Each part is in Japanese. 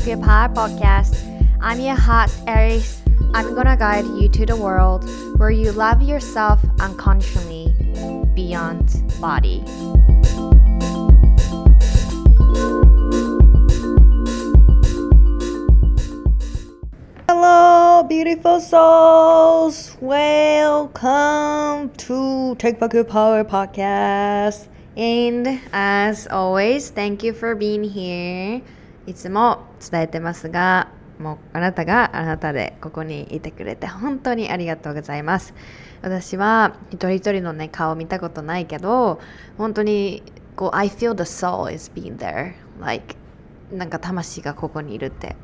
Back Your Power podcast. I'm your host, Aries. I'm gonna guide you to the world where you love yourself unconsciously beyond body. Hello, beautiful souls. Welcome to Take Back Your Power podcast. And as always, thank you for being here. いつも 伝えてますが、もうあなたがあなたでここにいてくれて本当にありがとうございます。私は一人一人のね顔見たことないけど、本当にこう I feel the soul is being there. Like なんか魂がここにいるって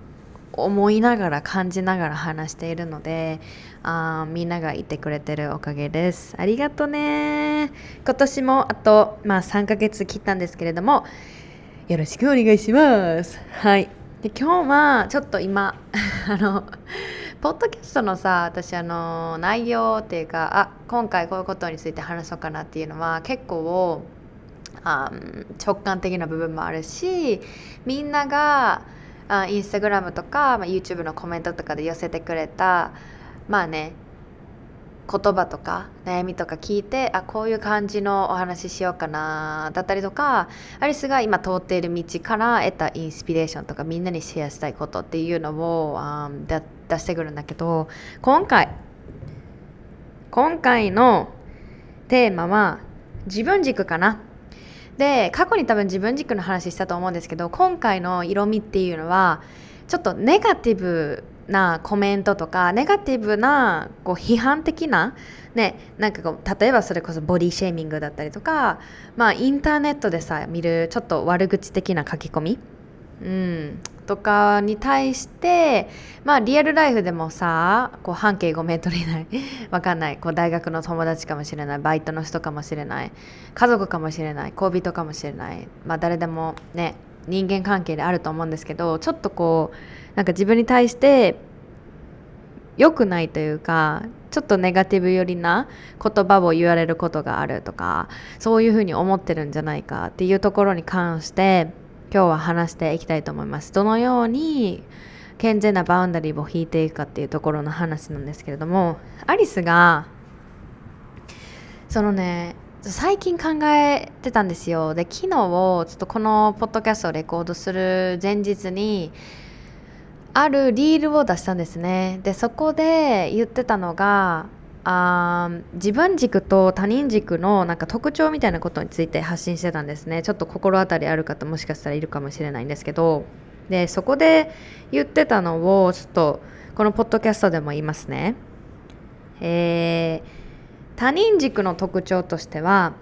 思いながら感じながら話しているのであみんながいてくれてるおかげですありがとね今年もあと、まあ、3ヶ月切ったんですけれどもよろしくお願いしますはいで今日はちょっと今 あのポッドキャストのさ私あの内容っていうかあ今回こういうことについて話そうかなっていうのは結構あ直感的な部分もあるしみんながあインスタグラムとか、まあ、YouTube のコメントとかで寄せてくれたまあね言葉とか悩みとか聞いてあこういう感じのお話ししようかなだったりとかアリスが今通っている道から得たインスピレーションとかみんなにシェアしたいことっていうのをあ出してくるんだけど今回今回のテーマは自分軸かな。で過去に多分自分軸の話したと思うんですけど今回の色味っていうのはちょっとネガティブなコメントとかネガティブなこう批判的なねなんかこう例えばそれこそボディシェーミングだったりとかまあインターネットでさ見るちょっと悪口的な書き込みうんとかに対してまあリアルライフでもさこう半径5メートル以内 わかんないこう大学の友達かもしれないバイトの人かもしれない家族かもしれない恋人かもしれないまあ誰でもね人間関係であると思うんですけどちょっとこうなんか自分に対して良くないというかちょっとネガティブ寄りな言葉を言われることがあるとかそういうふうに思ってるんじゃないかっていうところに関して今日は話していきたいと思います。どのように健全なバウンダリーを引いていくかっていうところの話なんですけれどもアリスがそのね最近考えてたんですよ。で昨日ちょっとこのポッドキャストをレコードする前日にあるリールを出したんですね。でそこで言ってたのがあ自分軸と他人軸のなんか特徴みたいなことについて発信してたんですね。ちょっと心当たりある方もしかしたらいるかもしれないんですけど。でそこで言ってたのをちょっとこのポッドキャストでも言いますね。えー他人軸の特徴としては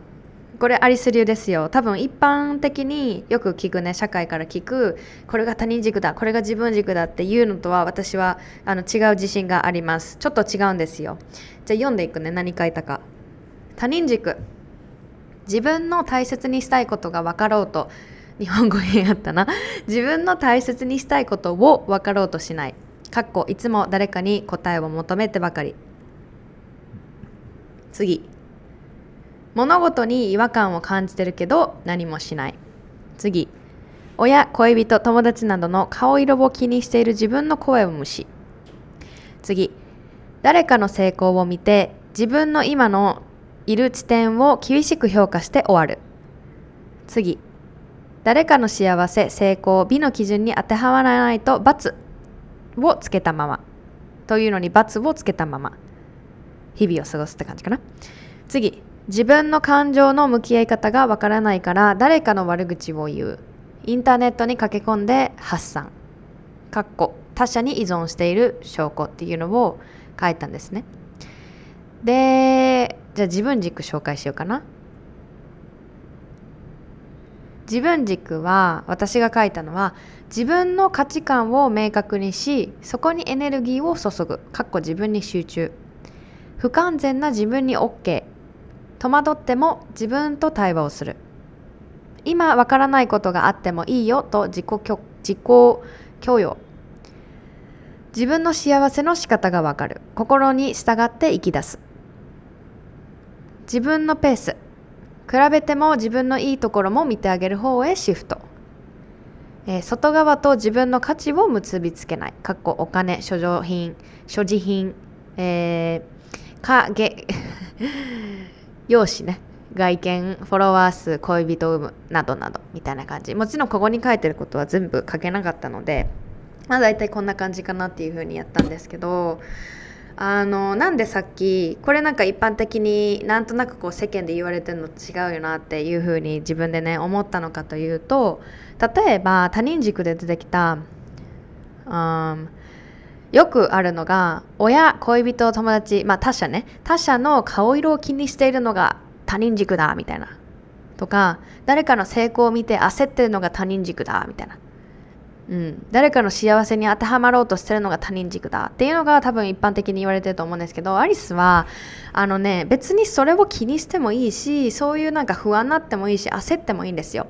これアリス流ですよ。多分一般的によく聞くね社会から聞くこれが他人軸だこれが自分軸だっていうのとは私はあの違う自信があります。ちょっと違うんですよ。じゃあ読んでいくね。何書いたか。他人軸。自分の大切にしたいことが分かろうと。日本語変やったな。自分の大切にしたいことを分かろうとしない。かっこいつも誰かに答えを求めてばかり。次。物事に違和感を感じてるけど何もしない。次。親恋人友達などの顔色を気にしている自分の声を無視。次。誰かの成功を見て自分の今のいる地点を厳しく評価して終わる。次。誰かの幸せ成功美の基準に当てはまらないと罰をつけたまま。というのに罰をつけたまま。日々を過ごすって感じかな。次自分の感情の向き合い方がわからないから誰かの悪口を言う。インターネットに駆け込んで発散。かっこ他者に依存している証拠っていうのを書いたんですね。でじゃあ自分軸紹介しようかな。自分軸は私が書いたのは自分の価値観を明確にしそこにエネルギーを注ぐ。かっこ自分に集中。不完全な自分に OK 戸惑っても自分と対話をする。今わからないことがあってもいいよと自己自己許容。自分の幸せの仕方がわかる。心に従って生き出す。自分のペース。比べても自分のいいところも見てあげる方へシフト。えー外側と自分の価値を結びつけない。かっこお金所持品所持品、えー、かげ 容姿ね。外見フォロワー数恋人を生むなどなどみたいな感じ。もちろんここに書いてることは全部書けなかったのでまあ大体こんな感じかなっていうふうにやったんですけどあのなんでさっきこれなんか一般的になんとなくこう世間で言われてるの違うよなっていうふうに自分でね思ったのかというと例えば他人軸で出てきた、うん、よくあるのが親恋人友達まあ他者ね。他者の顔色を気にしているのが他人軸だみたいな。とか誰かの成功を見て焦ってるのが他人軸だみたいな。うん、誰かの幸せに当てはまろうとしてるのが他人軸だっていうのが多分一般的に言われてると思うんですけどアリスはあのね別にそれを気にしてもいいしそういうなんか不安になってもいいし焦ってもいいんですよ。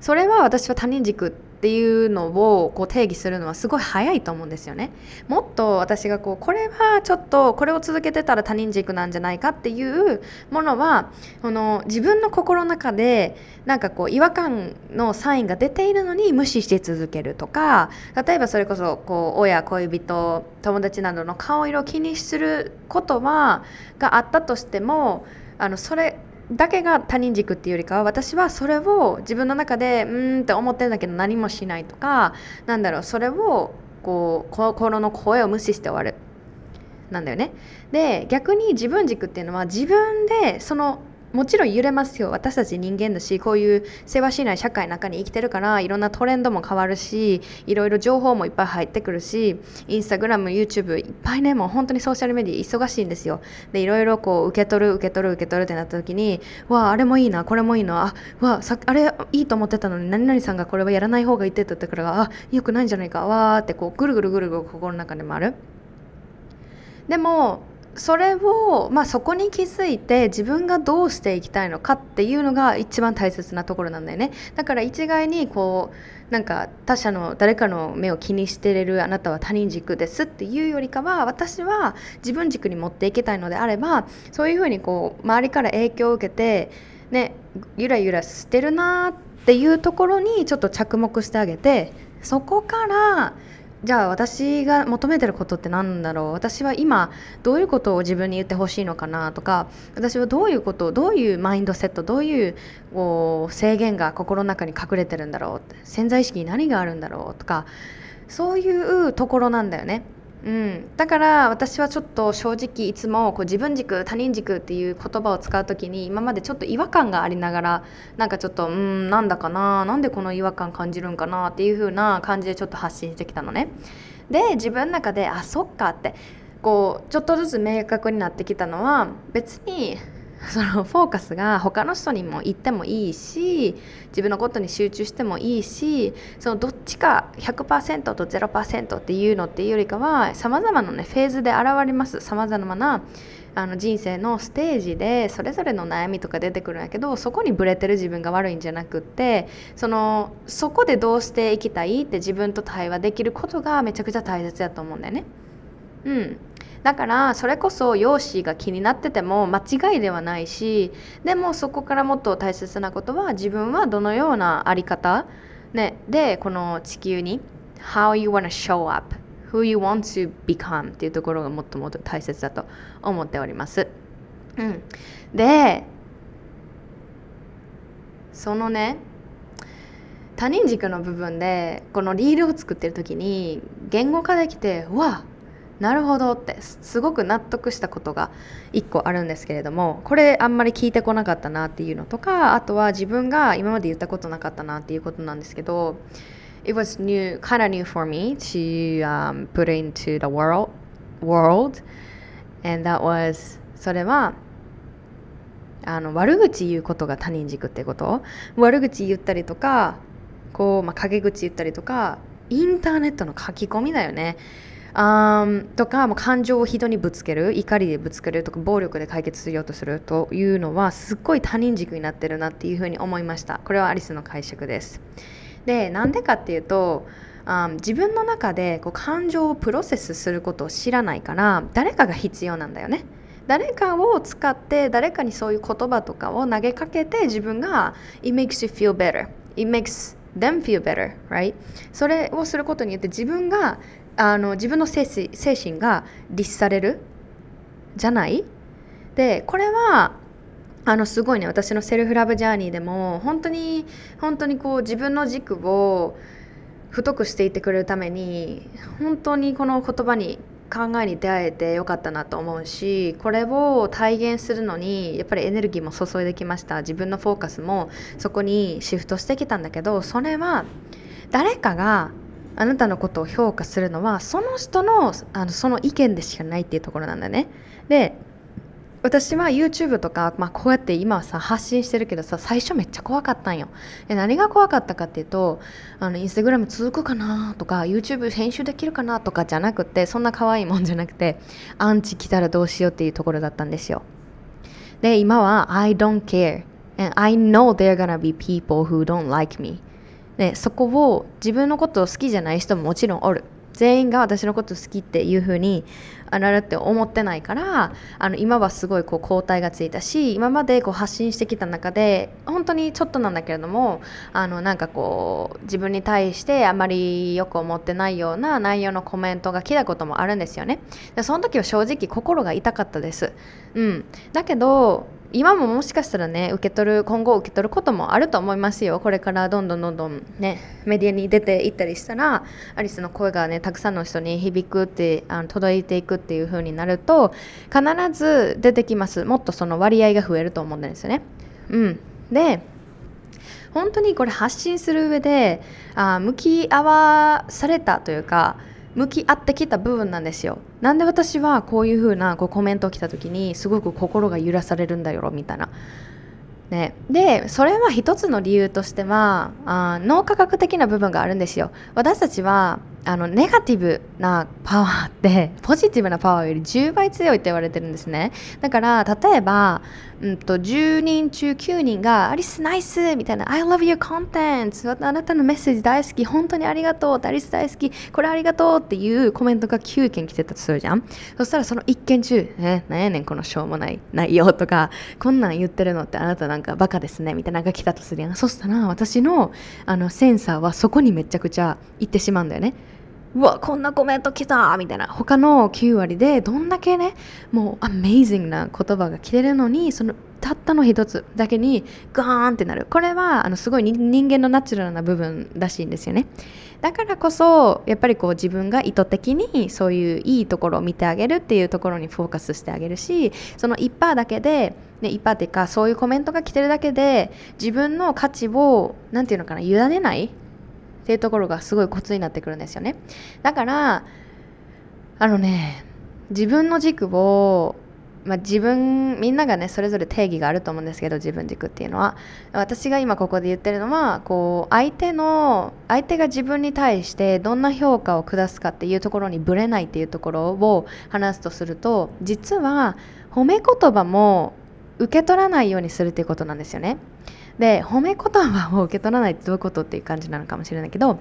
それは私は他人軸っていうのをこう定義するのはすごい早いと思うんですよね。もっと私がこうこれはちょっとこれを続けてたら他人軸なんじゃないかっていうものはこの自分の心の中でなんかこう違和感のサインが出ているのに無視して続けるとか例えばそれこそこう親恋人友達などの顔色を気にすることはがあったとしてもあのそれだけが他人軸っていうよりかは私はそれを自分の中でうーんって思ってるんだけど何もしないとかなんだろうそれをこう心の声を無視して終わる。なんだよね。で逆に自分軸っていうのは自分でそのもちろん揺れますよ。私たち人間だしこういう世話しない社会の中に生きてるからいろんなトレンドも変わるしいろいろ情報もいっぱい入ってくるしインスタグラム YouTube いっぱいねもう本当にソーシャルメディア忙しいんですよ。でいろいろこう受け取る受け取る受け取るってなった時にわああれもいいなこれもいいなあわあさあれいいと思ってたのに何々さんがこれはやらない方がいいって言ったからあよくないんじゃないかわーってこうぐるぐるぐるぐる心の中で回る。でもそれを、まあ、そこに気づいて自分がどうしていきたいのかっていうのが一番大切なところなんだよね。だから一概にこうなんか他者の誰かの目を気にしてれるあなたは他人軸ですっていうよりかは私は自分軸に持っていきたいのであればそういうふうにこう周りから影響を受けてねゆらゆらしてるなっていうところにちょっと着目してあげてそこからじゃあ私が求めてることって何だろう？私は今どういうことを自分に言ってほしいのかなとか私はどういうことどういうマインドセットどういうう制限が心の中に隠れてるんだろう？潜在意識に何があるんだろう？とかそういうところなんだよね。うん、だから私はちょっと正直いつもこう自分軸他人軸っていう言葉を使う時に今までちょっと違和感がありながらなんかちょっとうんなんだかななんでこの違和感感じるんかなっていう風な感じでちょっと発信してきたのね。で自分の中であそっかってこうちょっとずつ明確になってきたのは別に そのフォーカスが他の人にも言ってもいいし自分のことに集中してもいいしそのどっちか100%と0%っていうのっていうよりかはさまざまな、ね、フェーズで現れますさまざまなあの人生のステージでそれぞれの悩みとか出てくるんやけどそこにブレてる自分が悪いんじゃなくってそのそこでどうしていきたいって自分と対話できることがめちゃくちゃ大切だと思うんだよね。うん、だからそれこそ容姿が気になってても間違いではないしでもそこからもっと大切なことは自分はどのようなあり方、ね、でこの地球に How you wanna show up Who you want to become っていうところがもっともっと大切だと思っております。うん、でそのね他人軸の部分でこのリールを作ってる時に言語化できてうわなるほどってすごく納得したことが1個あるんですけれどもこれあんまり聞いてこなかったなっていうのとかあとは自分が今まで言ったことなかったなっていうことなんですけど It was new, kind of new for me to、um, put into the world, world. And that was それはあの悪口言うことが他人軸ってこと？悪口言ったりとかこう、まあ、陰口言ったりとかインターネットの書き込みだよね。あとかも感情を人にぶつける怒りでぶつけるとか暴力で解決しようとするというのはすっごい他人軸になってるなっていうふうに思いました。これはアリスの解釈です。でなんでかっていうとあ自分の中でこう感情をプロセスすることを知らないから誰かが必要なんだよね。誰かを使って誰かにそういう言葉とかを投げかけて自分が It makes you feel better. It makes them feel better, right? それをすることによって自分があの自分の精神精神が律されるじゃない？でこれはあのすごいね私のセルフラブジャーニーでも本当に本当にこう自分の軸を太くしていってくれるために本当にこの言葉に考えに出会えてよかったなと思うしこれを体現するのにやっぱりエネルギーも注いできました。自分のフォーカスもそこにシフトしてきたんだけどそれは誰かがあなたのことを評価するのはその人のあのその意見でしかないっていうところなんだね。で私は YouTube とか、まあ、こうやって今はさ発信してるけどさ最初めっちゃ怖かったんよ。で何が怖かったかっていうとあのインスタグラム続くかなとか YouTube 編集できるかなとかじゃなくてそんな可愛いもんじゃなくてアンチ来たらどうしようっていうところだったんですよ。で今は I don't care and I know there gonna be people who don't like me でそこを自分のことを好きじゃない人ももちろんおる。全員が私のこと好きっていう風になるって思ってないからあの今はすごいこう交代がついたし今までこう発信してきた中で本当にちょっとなんだけれどもあのなんかこう自分に対してあまりよく思ってないような内容のコメントが来たこともあるんですよね。でその時は正直心が痛かったです。うん。だけど今ももしかしたらね受け取る今後受け取ることもあると思いますよ。これからどんどんどんどんねメディアに出ていったりしたらアリスの声がねたくさんの人に響くってあの届いていくっっていう風になると必ず出てきます。もっとその割合が増えると思うんですよね。うん。で本当にこれ発信する上であ向き合わされたというか向き合ってきた部分なんですよ。なんで私はこういう風なこうコメントを来た時にすごく心が揺らされるんだよみたいな。ね、でそれは一つの理由としてはあ脳科学的な部分があるんですよ。私たちはあのネガティブなパワーって ポジティブなパワーより10倍強いって言われてるんですね。だから例えばうんと、10人中9人が「アリスナイス!」みたいな「I love your content」あなたのメッセージ大好き。本当にありがとう。アリス大好き。これありがとうっていうコメントが9件来てたとするじゃん。そしたらその1件中「えなんやねんこのしょうもない内容」とか「こんなん言ってるのってあなたなんかバカですね」みたいなのが来たとするやん。そしたら私のあのセンサーはそこにめちゃくちゃ行ってしまうんだよね。うわこんなコメント来たみたいな。他の9割でどんだけねもうアメイジングな言葉が来てるのにそのたったの一つだけにガーンってなる。これはあのすごい人間のナチュラルな部分らしいんですよね。だからこそやっぱりこう自分が意図的にそういういいところを見てあげるっていうところにフォーカスしてあげるしその1%だけで、ね、1%っていうかそういうコメントが来てるだけで自分の価値を何て言うのかな委ねないっていうところがすごいコツになってくるんですよねだからあのね自分の軸をまあ、自分みんながねそれぞれ定義があると思うんですけど自分軸っていうのは私が今ここで言ってるのはこう相手の相手が自分に対してどんな評価を下すかっていうところにぶれないっていうところを話すとすると実は褒め言葉も受け取らないようにするっていうことなんですよね。で褒め言葉を受け取らないってどういうことっていう感じなのかもしれないけど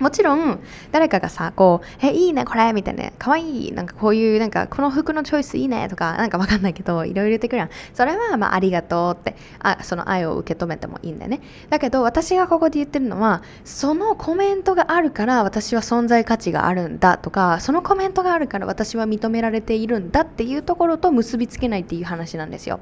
もちろん誰かがさこう「えいいねこれ」みたいな「かわいい」なんかこういうなんかこの服のチョイスいいねとか なんかわかんないけどいろいろ言ってくるやん。それはまあありがとうってあその愛を受け止めてもいいんだよね。だけど私がここで言ってるのはそのコメントがあるから私は存在価値があるんだとかそのコメントがあるから私は認められているんだっていうところと結びつけないっていう話なんですよ。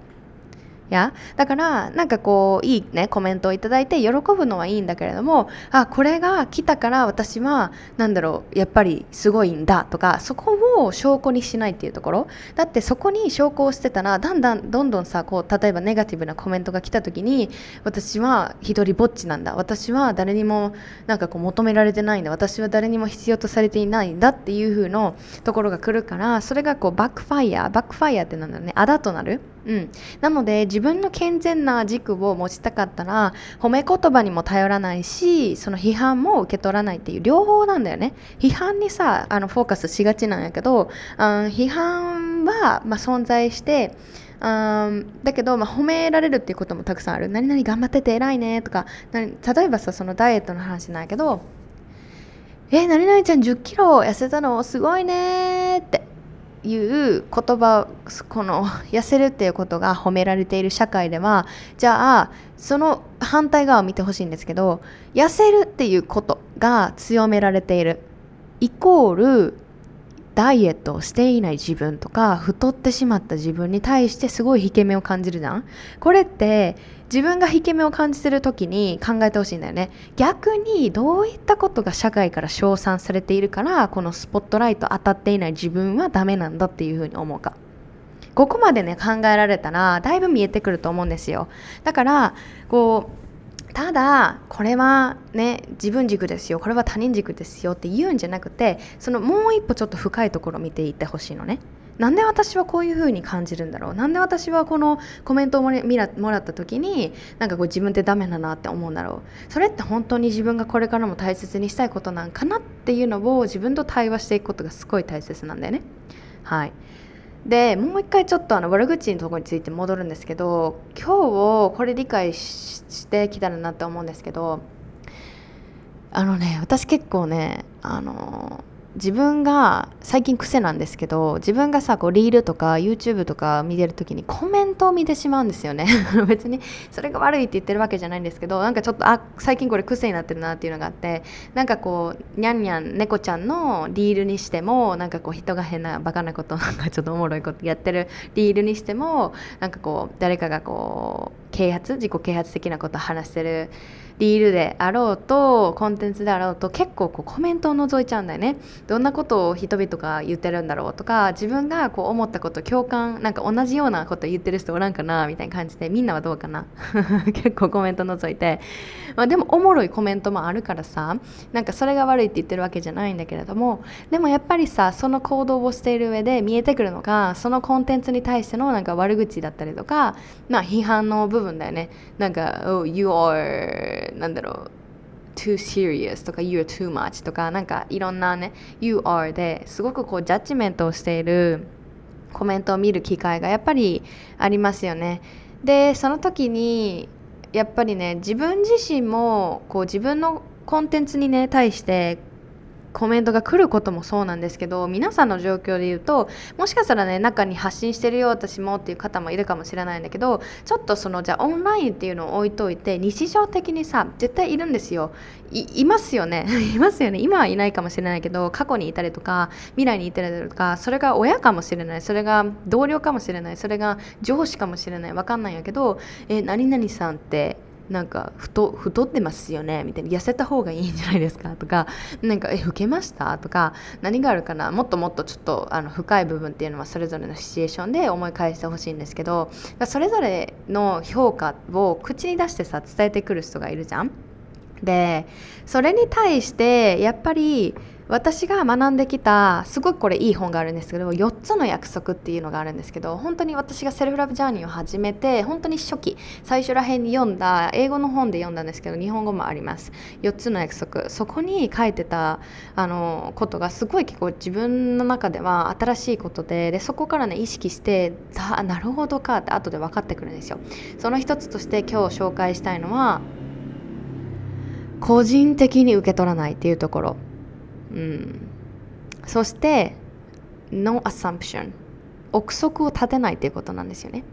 やだからなんかこういいねコメントをいいて喜ぶのはいいんだけれどもあこれが来たから私は何だろうやっぱりすごいんだとかそこを証拠にしないっていうところ。だってそこに証拠をしてたらだんだんどんどんさこう例えばネガティブなコメントが来た時に私は一人ぼっちなんだ。私は誰にもなんかこう求められてないんだ。私は誰にも必要とされていないんだっていう風のところが来るからそれがこうバックファイヤーバックファイヤーってなんだろうねあだとなる。うん、なので自分の健全な軸を持ちたかったら褒め言葉にも頼らないしその批判も受け取らないっていう両方なんだよね。批判にさあのフォーカスしがちなんやけど、うん、批判は、まあ、存在してうんだけど、まあ、褒められるっていうこともたくさんある。何々頑張ってて偉いねとか例えばさそのダイエットの話なんやけどえ何々ちゃん1 0キロ痩せたの？すごいねって。いう言葉この痩せるっていうことが褒められている社会ではじゃあその反対側を見てほしいんですけど痩せるっていうことが強められている。イコールダイエットをしていない自分とか太ってしまった自分に対してすごい引け目を感じるじゃん？これって自分が引け目を感じてる時に考えてほしいんだよね。逆にどういったことが社会から称賛されているからこのスポットライト当たっていない自分はダメなんだっていうふうに思うか。ここまでね考えられたらだいぶ見えてくると思うんですよ。だからこうただこれはね自分軸ですよ。これは他人軸ですよ。って言うんじゃなくてそのもう一歩ちょっと深いところを見ていってほしいのね。なんで私はこういう風に感じるんだろう。なんで私はこのコメントをもらった時になんかこう自分ってダメだなって思うんだろう。それって本当に自分がこれからも大切にしたいことなんかなっていうのを自分と対話していくことがすごい大切なんだよね。はい。でもう一回ちょっとあの悪口のところについて戻るんですけど今日をこれ理解してきたらなって思うんですけどあのね私結構ねあの自分が最近癖なんですけど自分がさこうリールとか YouTube とか見てる時にコメントを見てしまうんですよね。別にそれが悪いって言ってるわけじゃないんですけどなんかちょっとあ最近これ癖になってるなっていうのがあってなんかこうにゃんにゃん猫ちゃんのリールにしてもなんかこう人が変なバカなことなんかちょっとおもろいことやってるリールにしてもなんかこう誰かがこう啓発自己啓発的なことを話してるリールであろうとコンテンツであろうと結構こうコメントを覗いちゃうんだよね。どんなことを人々が言ってるんだろうとか自分がこう思ったこと共感なんか同じようなこと言ってる人おらんかなみたいな感じでみんなはどうかな。結構コメント覗いて、まあ、でもおもろいコメントもあるからさなんかそれが悪いって言ってるわけじゃないんだけれどもでもやっぱりさその行動をしている上で見えてくるのがそのコンテンツに対してのなんか悪口だったりとかまあ批判の部分だよね。なんか「Oh you are なんだろう too serious とか you're too much とかなんかいろんなね you are ですごくこうジャッジメントをしているコメントを見る機会がやっぱりありますよね。でその時にやっぱりね自分自身もこう自分のコンテンツにね対してコメントが来ることもそうなんですけど皆さんの状況で言うともしかしたらね中に発信してるよ私もっていう方もいるかもしれないんだけどちょっとそのじゃあオンラインっていうのを置いといて日常的にさ絶対いるんですよ。いますよね。いますよね。今はいないかもしれないけど過去にいたりとか未来にいたりとかそれが親かもしれない。それが同僚かもしれない。それが上司かもしれない。分かんないんやけどえ何々さんってなんか太太ってますよねみたいな痩せた方がいいんじゃないですかとかなんかえ老けました？とか何があるかな？もっともっとちょっとあの深い部分っていうのはそれぞれのシチュエーションで思い返してほしいんですけどそれぞれの評価を口に出してさ伝えてくる人がいるじゃん。でそれに対してやっぱり私が学んできたすごくこれいい本があるんですけど4つの約束っていうのがあるんですけど本当に私がセルフラブジャーニーを始めて本当に初期最初ら辺に読んだ英語の本で読んだんですけど日本語もあります。4つの約束。そこに書いてたあのことがすごい結構自分の中では新しいことででそこからね意識してあなるほどかって後で分かってくるんですよ。その一つとして今日紹介したいのは個人的に受け取らないっていうところ。うん、そして no assumption 憶測を立てないということなんですよね。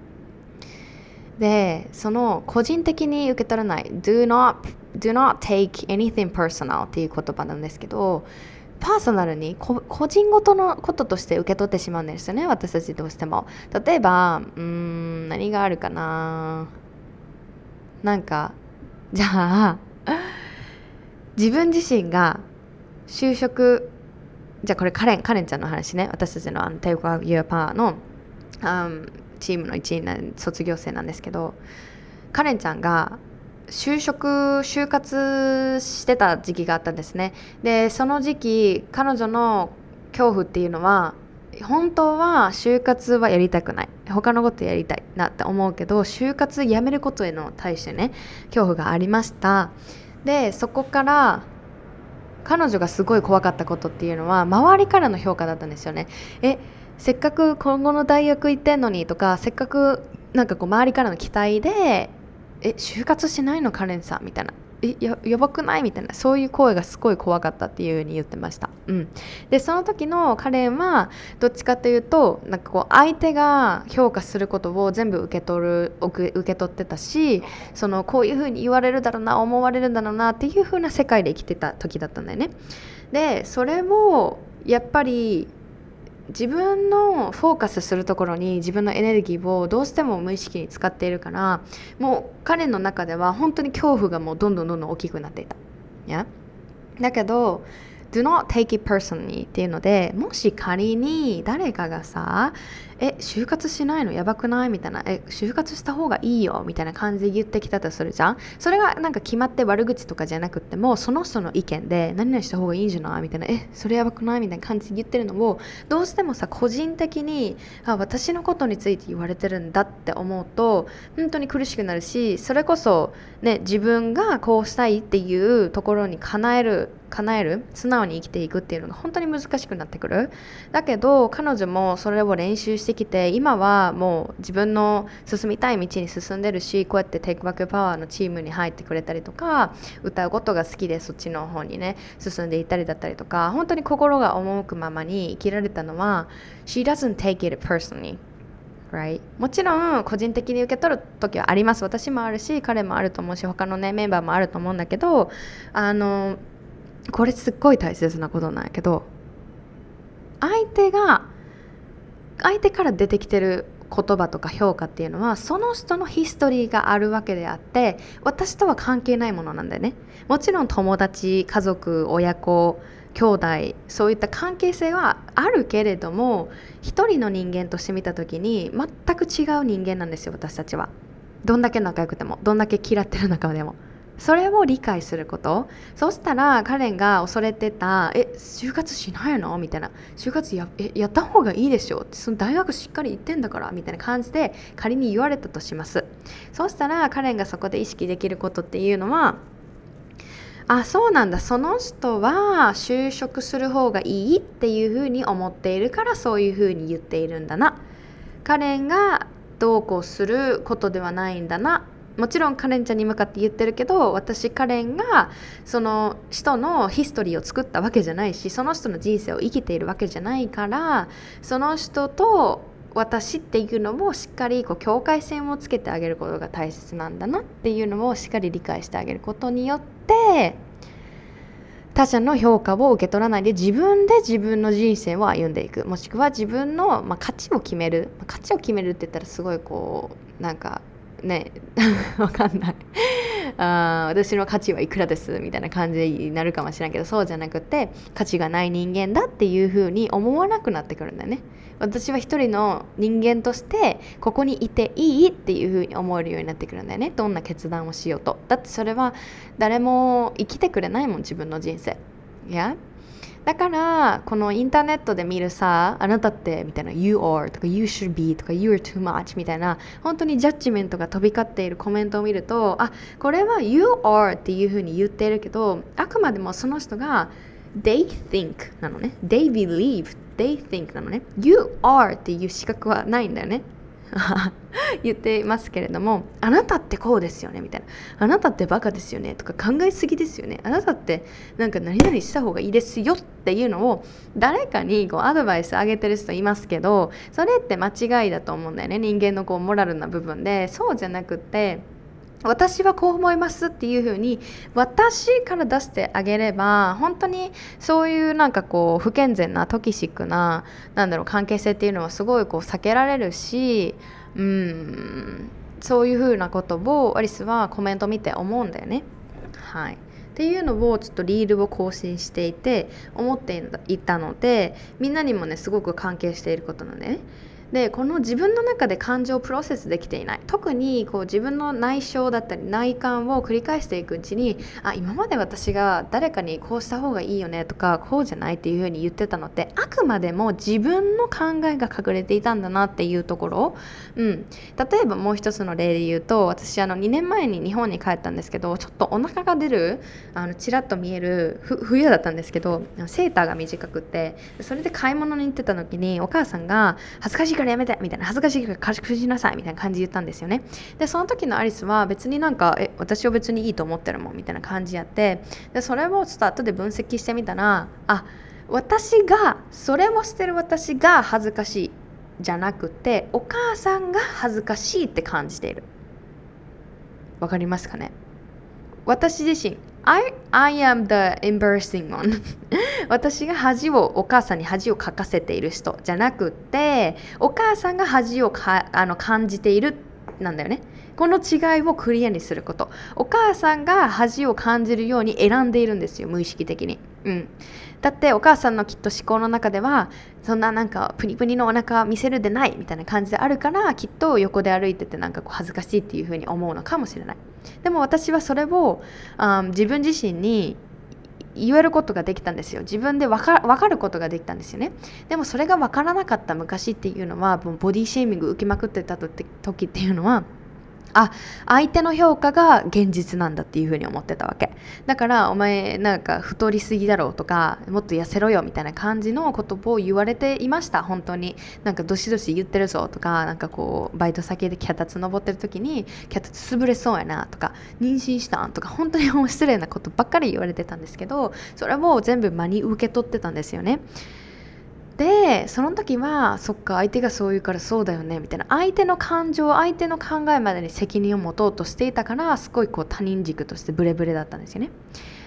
でその個人的に受け取らない do not, do not take anything personal っていう言葉なんですけどパーソナルに個人ごとのこととして受け取ってしまうんですよね私たちどうしても。例えばうん何があるかな。なんかじゃあ自分自身が就職じゃあこれカレンカレンちゃんの話ね。私たちのあの Take Out Your Power の、うん、チームの一員な卒業生なんですけどカレンちゃんが就職就活してた時期があったんですね。でその時期彼女の恐怖っていうのは本当は就活はやりたくない。他のことやりたいなって思うけど就活やめることへの対してね恐怖がありました。でそこから彼女がすごい怖かったことっていうのは周りからの評価だったんですよね。えせっかく今後の大学行ってんのにとかせっかくなんかこう周りからの期待でえ就活しないのカレンさん？みたいな。えややばくない？みたいなそういう声がすごい怖かったっていう風に言ってました、うん、でその時のカレンはどっちかというとなんかこう相手が評価することを全部受け取る受け取ってたしそのこういう風に言われるだろうな思われるだろうなっていう風な世界で生きてた時だったんだよね。でそれをやっぱり自分のフォーカスするところに自分のエネルギーをどうしても無意識に使っているからもう彼の中では本当に恐怖がもうどんどんどんどん大きくなっていた。やだけど do not take it personally っていうのでもし仮に誰かがさえ就活しないの？やばくない？みたいな。え就活した方がいいよ？みたいな感じで言ってきたとするじゃん。それがなんか決まって悪口とかじゃなくてもその人の意見で何々した方がいいんじゃない？みたいな。えそれやばくない？みたいな感じで言ってるのをどうしてもさ個人的にあ私のことについて言われてるんだって思うと本当に苦しくなるしそれこそね自分がこうしたいっていうところに叶える叶える素直に生きていくっていうのが本当に難しくなってくる。だけど彼女もそれを練習してきて今はもう自分の進みたい道に進んでるしこうやってテイクバックパワーのチームに入ってくれたりとか歌うことが好きでそっちの方にね進んでいったりだったりとか本当に心が赴くままに生きられたのは She doesn't take it personally Right? もちろん個人的に受け取る時はあります私もあるし彼もあると思うし他のねメンバーもあると思うんだけどあのこれすっごい大切なことなんやけど相手が相手から出てきてる言葉とか評価っていうのはその人のヒストリーがあるわけであって私とは関係ないものなんだよね。もちろん友達家族親子兄弟そういった関係性はあるけれども一人の人間として見た時に全く違う人間なんですよ私たちは。どんだけ仲良くてもどんだけ嫌ってる仲でも。それを理解すること。そしたらカレンが恐れてた「え就活しないの?」みたいな「就活やえやった方がいいでしょ」ってその大学しっかり行ってんだから？みたいな感じで仮に言われたとします。そうしたらカレンがそこで意識できることっていうのはあそうなんだ。その人は就職する方がいいっていうふうに思っているからそういうふうに言っているんだなカレンがどうこうすることではないんだな。もちろんカレンちゃんに向かって言ってるけど私カレンがその人のヒストリーを作ったわけじゃないしその人の人生を生きているわけじゃないからその人と私っていうのをしっかりこう境界線をつけてあげることが大切なんだなっていうのをしっかり理解してあげることによって他者の評価を受け取らないで自分で自分の人生を歩んでいく。もしくは自分の、まあ、価値を決める。価値を決めるって言ったらすごいこうなんかね わかんない。あ私の価値はいくらですみたいな感じになるかもしれないけどそうじゃなくて価値がない人間だっていうふうに思わなくなってくるんだよね。私は一人の人間としてここにいていいっていうふうに思えるようになってくるんだよね。どんな決断をしようと。だってそれは誰も生きてくれないもん自分の人生。いや？だからこのインターネットで見るさあなたってみたいな You are とか You should be とか You are too much みたいな本当にジャッジメントが飛び交っているコメントを見るとあこれは You are っていうふうに言っているけどあくまでもその人が They think なのね。They believe They think なのね。You are っていう資格はないんだよね。言っていますけれどもあなたってこうですよねみたいな。あなたってバカですよねとか考えすぎですよね。あなたってなんか何々した方がいいですよっていうのを誰かにこうアドバイスあげてる人いますけどそれって間違いだと思うんだよね人間のこうモラルな部分で。そうじゃなくて私はこう思いますっていう風に私から出してあげれば本当にそういうなんかこう不健全なトキシックななんだろう関係性っていうのはすごいこう避けられるしうんそういう風なことをアリスはコメント見て思うんだよね。はいっていうのをちょっとリールを更新していて思っていたのでみんなにもねすごく関係していることなんでね。でこの自分の中で感情をプロセスできていない。特にこう自分の内省だったり内観を繰り返していくうちにあ今まで私が誰かにこうした方がいいよねとかこうじゃないっていうふうに言ってたのってあくまでも自分の考えが隠れていたんだなっていうところ、うん、例えばもう一つの例で言うと私あの2年前に日本に帰ったんですけどちょっとお腹が出るあのちらっと見える冬だったんですけどセーターが短くてそれで買い物に行ってた時にお母さんが恥ずかしいからやめてみたいな恥ずかしいから賢くしなさいみたいな感じ言ったんですよね。でその時のアリスは別になんかえ私を別にいいと思ってるもんみたいな感じやって。でそれをちょっと後で分析してみたらあ私がそれをしてる私が恥ずかしいじゃなくてお母さんが恥ずかしいって感じているわかりますかね？私自身 I, I am the embarrassing one. 私が恥をお母さんに恥をかかせている人じゃなくてお母さんが恥をかあの感じているなんだよね。この違いをクリアにすること。お母さんが恥を感じるように選んでいるんですよ無意識的に、うん、だってお母さんのきっと思考の中ではそんななんかプニプニのお腹見せるでないみたいな感じであるからきっと横で歩いててなんかこう恥ずかしいっていうふうに思うのかもしれない。でも私はそれをあ自分自身に言えることができたんですよ。自分で分か分かることができたんですよね。でもそれが分からなかった昔っていうのはボディシェーミング受けまくってた時っていうのはあ相手の評価が現実なんだっていうふうに思ってたわけ。だからお前なんか太りすぎだろうとかもっと痩せろよみたいな感じの言葉を言われていました本当に。なんかどしどし言ってるぞとかなんかこうバイト先で脚立登ってる時に脚立潰れそうやなとか妊娠したんとか本当に失礼なことばっかり言われてたんですけどそれを全部真に受け取ってたんですよね。でその時はそっか相手がそう言うからそうだよねみたいな。相手の感情相手の考えまでに責任を持とうとしていたからすごいこう他人軸としてブレブレだったんですよね。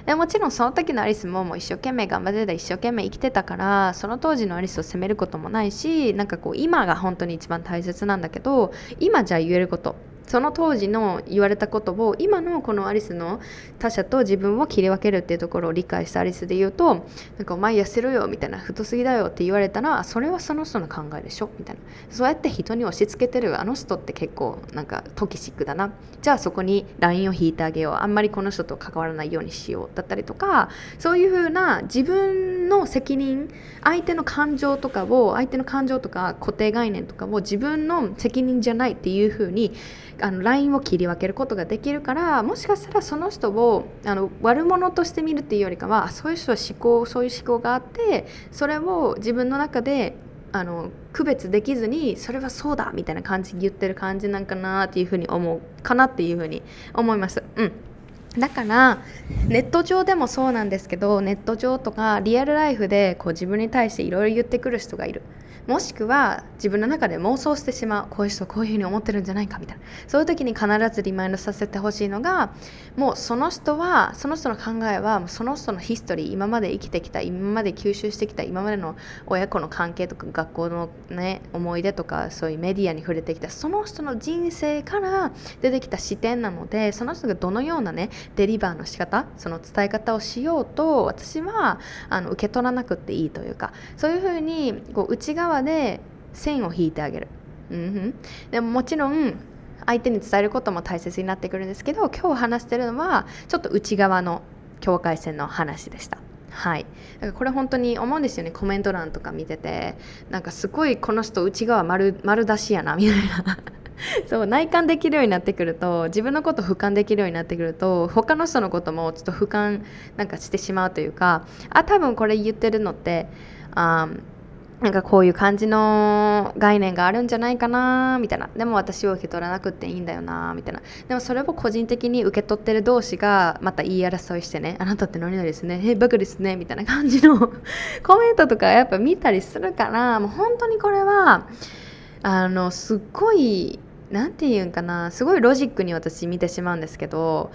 でもちろんその時のアリスももう一生懸命頑張ってた一生懸命生きてたからその当時のアリスを責めることもないしなんかこう今が本当に一番大切なんだけど今じゃ言えることその当時の言われたことを今のこのアリスの他者と自分を切り分けるっていうところを理解したアリスで言うとなんかお前痩せろよみたいな太すぎだよって言われたらそれはその人の考えでしょ？みたいな。そうやって人に押し付けてるあの人って結構なんかトキシックだな。じゃあそこにラインを引いてあげよう。あんまりこの人と関わらないようにしようだったりとかそういうふうな自分の責任相手の感情とかを相手の感情とか固定概念とかを自分の責任じゃないっていうふうにあのラインを切り分けることができるからもしかしたらその人をあの悪者として見るっていうよりかはそういう人は思考そういう思考があってそれを自分の中であの区別できずにそれはそうだみたいな感じで言ってる感じなんかなっていうふうに思うかなっていうふうに思います。うんだからネット上でもそうなんですけどネット上とかリアルライフでこう自分に対していろいろ言ってくる人がいるもしくは自分の中で妄想してしまうこういう人こういうふうに思ってるんじゃないかみたいな。そういう時に必ずリマインドさせてほしいのがもうその人はその人の考えはその人のヒストリー今まで生きてきた今まで吸収してきた今までの親子の関係とか学校の、ね、思い出とかそういうメディアに触れてきたその人の人生から出てきた視点なのでその人がどのようなねデリバーの仕方その伝え方をしようと私はあの受け取らなくていいというかそういうふうにこう内側で線を引いてあげる、うん、でももちろん相手に伝えることも大切になってくるんですけど今日話してるのはちょっと内側の境界線の話でした。はい、だからこれ本当に思うんですよね。コメント欄とか見てて。なんかすごいこの人内側丸丸出しやなみたいな。そう内観できるようになってくると自分のこと俯瞰できるようになってくると他の人のこともちょっと俯瞰なんかしてしまうというかあ多分これ言ってるのってあなんかこういう感じの概念があるんじゃないかなみたいな。でも私は受け取らなくていいんだよなみたいな。でもそれを個人的に受け取ってる同士がまた言い争いしてねあなたって何々ですねえバカですねみたいな感じの コメントとかやっぱ見たりするからもう本当にこれはあのすっごい何て言うんかなすごいロジックに私見てしまうんですけど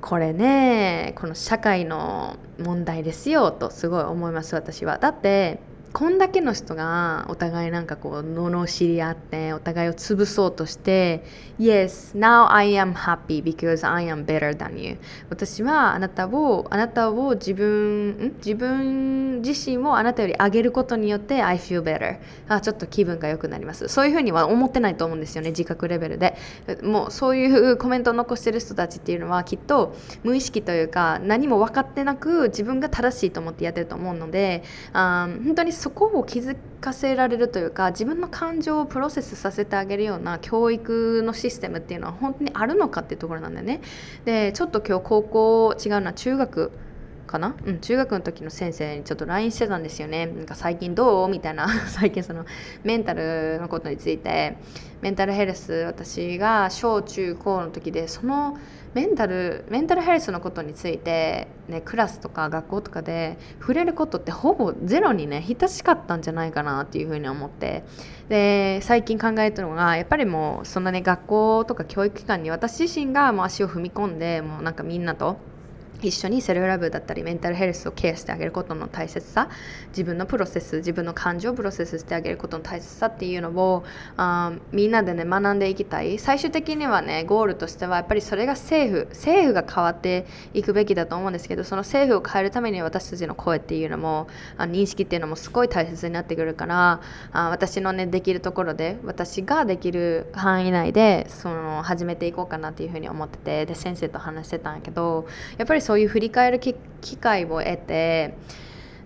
これねこの社会の問題ですよとすごい思います私は。だってこんだけの人がお互いなんかこう罵り合ってお互いを潰そうとして Yes, now I am happy because I am better than you. 私はあなたをあなたを自分自分自身をあなたより上げることによって I feel better. あちょっと気分が良くなります。そういうふうには思ってないと思うんですよね自覚レベルで。もうそういうコメントを残してる人たちっていうのはきっと無意識というか何も分かってなく自分が正しいと思ってやってると思うのであ本当にそこを気づかせられるというか自分の感情をプロセスさせてあげるような教育のシステムっていうのは本当にあるのかっていうところなんだよね。でちょっと今日高校違うな中学かな、うん、中学の時の先生にちょっと LINE してたんですよね。なんか最近どう？みたいな。最近そのメンタルのことについて。メンタルヘルス私が小中高の時でそのメンタルメンタルヘルスのことについて、ね、クラスとか学校とかで触れることってほぼゼロにね等しかったんじゃないかなっていうふうに思って。で最近考えたのがやっぱりもうそのね学校とか教育機関に私自身がもう足を踏み込んでもうなんかみんなと一緒にセルフラブだったりメンタルヘルスをケアしてあげることの大切さ自分のプロセス自分の感情をプロセスしてあげることの大切さっていうのをあみんなでね学んでいきたい。最終的にはねゴールとしてはやっぱりそれが政府政府が変わっていくべきだと思うんですけどその政府を変えるために私たちの声っていうのもあ認識っていうのもすごい大切になってくるからあ私のねできるところで私ができる範囲内でその始めていこうかなっていうふうに思っててで先生と話してたんやけどやっぱりそういう振り返る機会を得て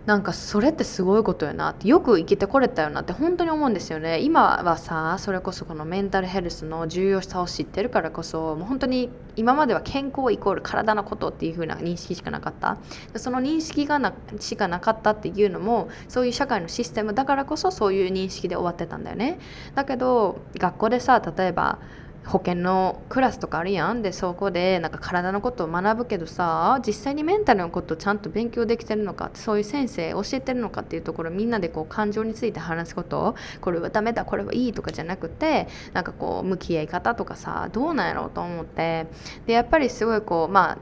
なんかそれってすごいことよなってよく生きてこれたよなって本当に思うんですよね。今はさそれこそこのメンタルヘルスの重要さを知ってるからこそもう本当に今までは健康イコール体のことっていう風な認識しかなかった。その認識がなしかなかったっていうのもそういう社会のシステムだからこそそういう認識で終わってたんだよね。だけど学校でさ例えば保険のクラスとかあるやん。でそこでなんか体のことを学ぶけどさ実際にメンタルのことをちゃんと勉強できてるのかそういう先生教えてるのかっていうところみんなでこう感情について話すこと。これはダメだこれはいいとかじゃなくてなんかこう向き合い方とかさどうなんやろうと思って。でやっぱりすごいこうまあ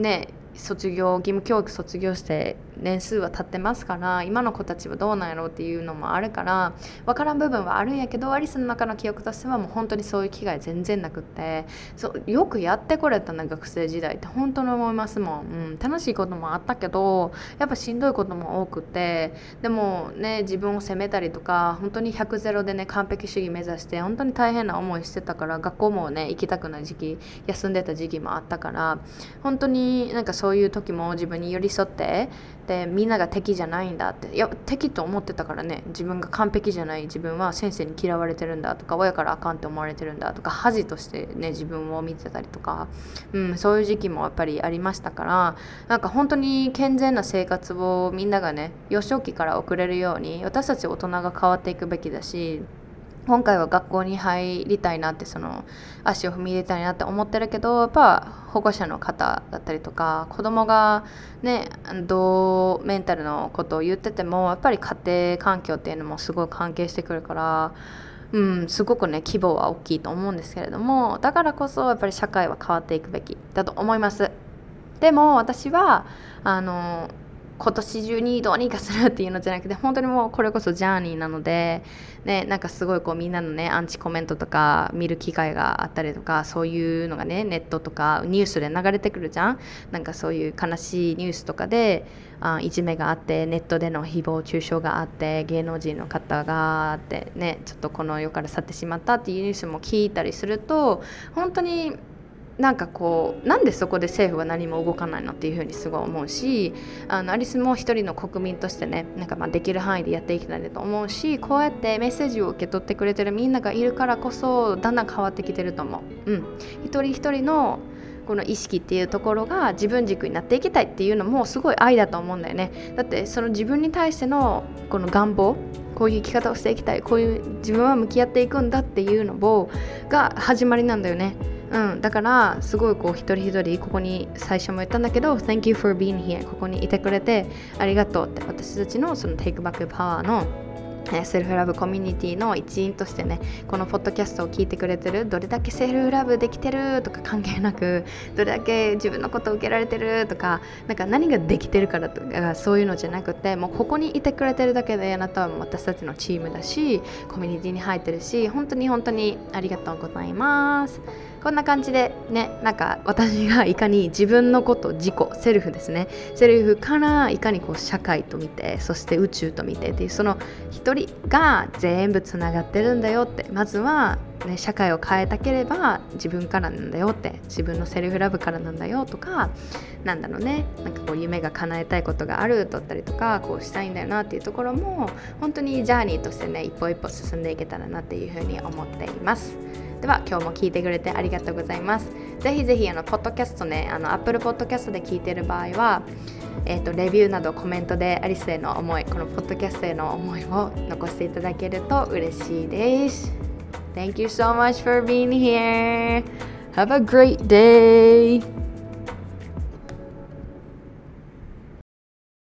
ね卒業義務教育卒業して年数は経ってますから今の子たちはどうなんやろうっていうのもあるから分からん部分はあるんやけどアリスの中の記憶としてはもう本当にそういう機会全然なくってそうよくやってこれたな学生時代って本当に思いますもん、うん、楽しいこともあったけどやっぱしんどいことも多くてでもね自分を責めたりとか本当に100ゼロでね完璧主義目指して本当に大変な思いしてたから学校もね行きたくない時期休んでた時期もあったから本当になんかそういう時も自分に寄り添ってでみんなが敵じゃないんだって。いや敵と思ってたからね。自分が完璧じゃない。自分は先生に嫌われてるんだとか親からあかんって思われてるんだとか恥としてね自分を見てたりとか、うん、そういう時期もやっぱりありましたから。なんか本当に健全な生活をみんながね幼少期から送れるように私たち大人が変わっていくべきだし今回は学校に入りたいなってその足を踏み入れたいなって思ってるけどやっぱ保護者の方だったりとか子供がねどうメンタルのことを言っててもやっぱり家庭環境っていうのもすごい関係してくるからうん、すごくね規模は大きいと思うんですけれどもだからこそやっぱり社会は変わっていくべきだと思います。でも私はあの今年中にどうにかするっていうのじゃなくて本当にもうこれこそジャーニーなので、ね、なんかすごいこうみんなのねアンチコメントとか見る機会があったりとかそういうのがねネットとかニュースで流れてくるじゃん？なんかそういう悲しいニュースとかであいじめがあってネットでの誹謗中傷があって芸能人の方がってねちょっとこの世から去ってしまったっていうニュースも聞いたりすると本当になんかこうなんでそこで政府は何も動かないのっていうふうにすごい思うしあのアリスも一人の国民としてねなんかまあできる範囲でやっていきたいと思うしこうやってメッセージを受け取ってくれてるみんながいるからこそだんだん変わってきてると思う。うん、一人一人のこの意識っていうところが自分軸になっていきたいっていうのもすごい愛だと思うんだよね。だってその自分に対してのこの願望こういう生き方をしていきたいこういう自分は向き合っていくんだっていうのをが始まりなんだよね。うん、だからすごいこう一人一人ここに最初も言ったんだけど Thank you for being here ここにいてくれてありがとうって私たちのその Take Back Power のセルフラブコミュニティの一員としてねこのポッドキャストを聞いてくれてるどれだけセルフラブできてるとか関係なく どれだけ自分のことを受けられてるとかなんか何ができてるからとかそういうのじゃなくてもうここにいてくれてるだけであなたは私たちのチームだしコミュニティに入ってるし本当に本当にありがとうございます。こんな感じでねなんか私がいかに自分のこと自己セルフですね。セルフからいかにこう社会と見てそして宇宙と見てっていうその一人が全部つながってるんだよって。まずは、ね、社会を変えたければ自分からなんだよって。自分のセルフラブからなんだよとかなんだろうね。なんかこう夢が叶えたいことがあるだったりとかこうしたいんだよなっていうところも本当にジャーニーとしてね一歩一歩進んでいけたらなっていうふうに思っています。では今日も聞いてくれてありがとうございます。ぜひぜひあのポッドキャストねあの Apple Podcast で聞いてる場合はえーと、レビューなどコメントでアリスへの思いこのポッドキャストへの思いを残していただけると嬉しいです。Thank you so much for being here. Have a great day.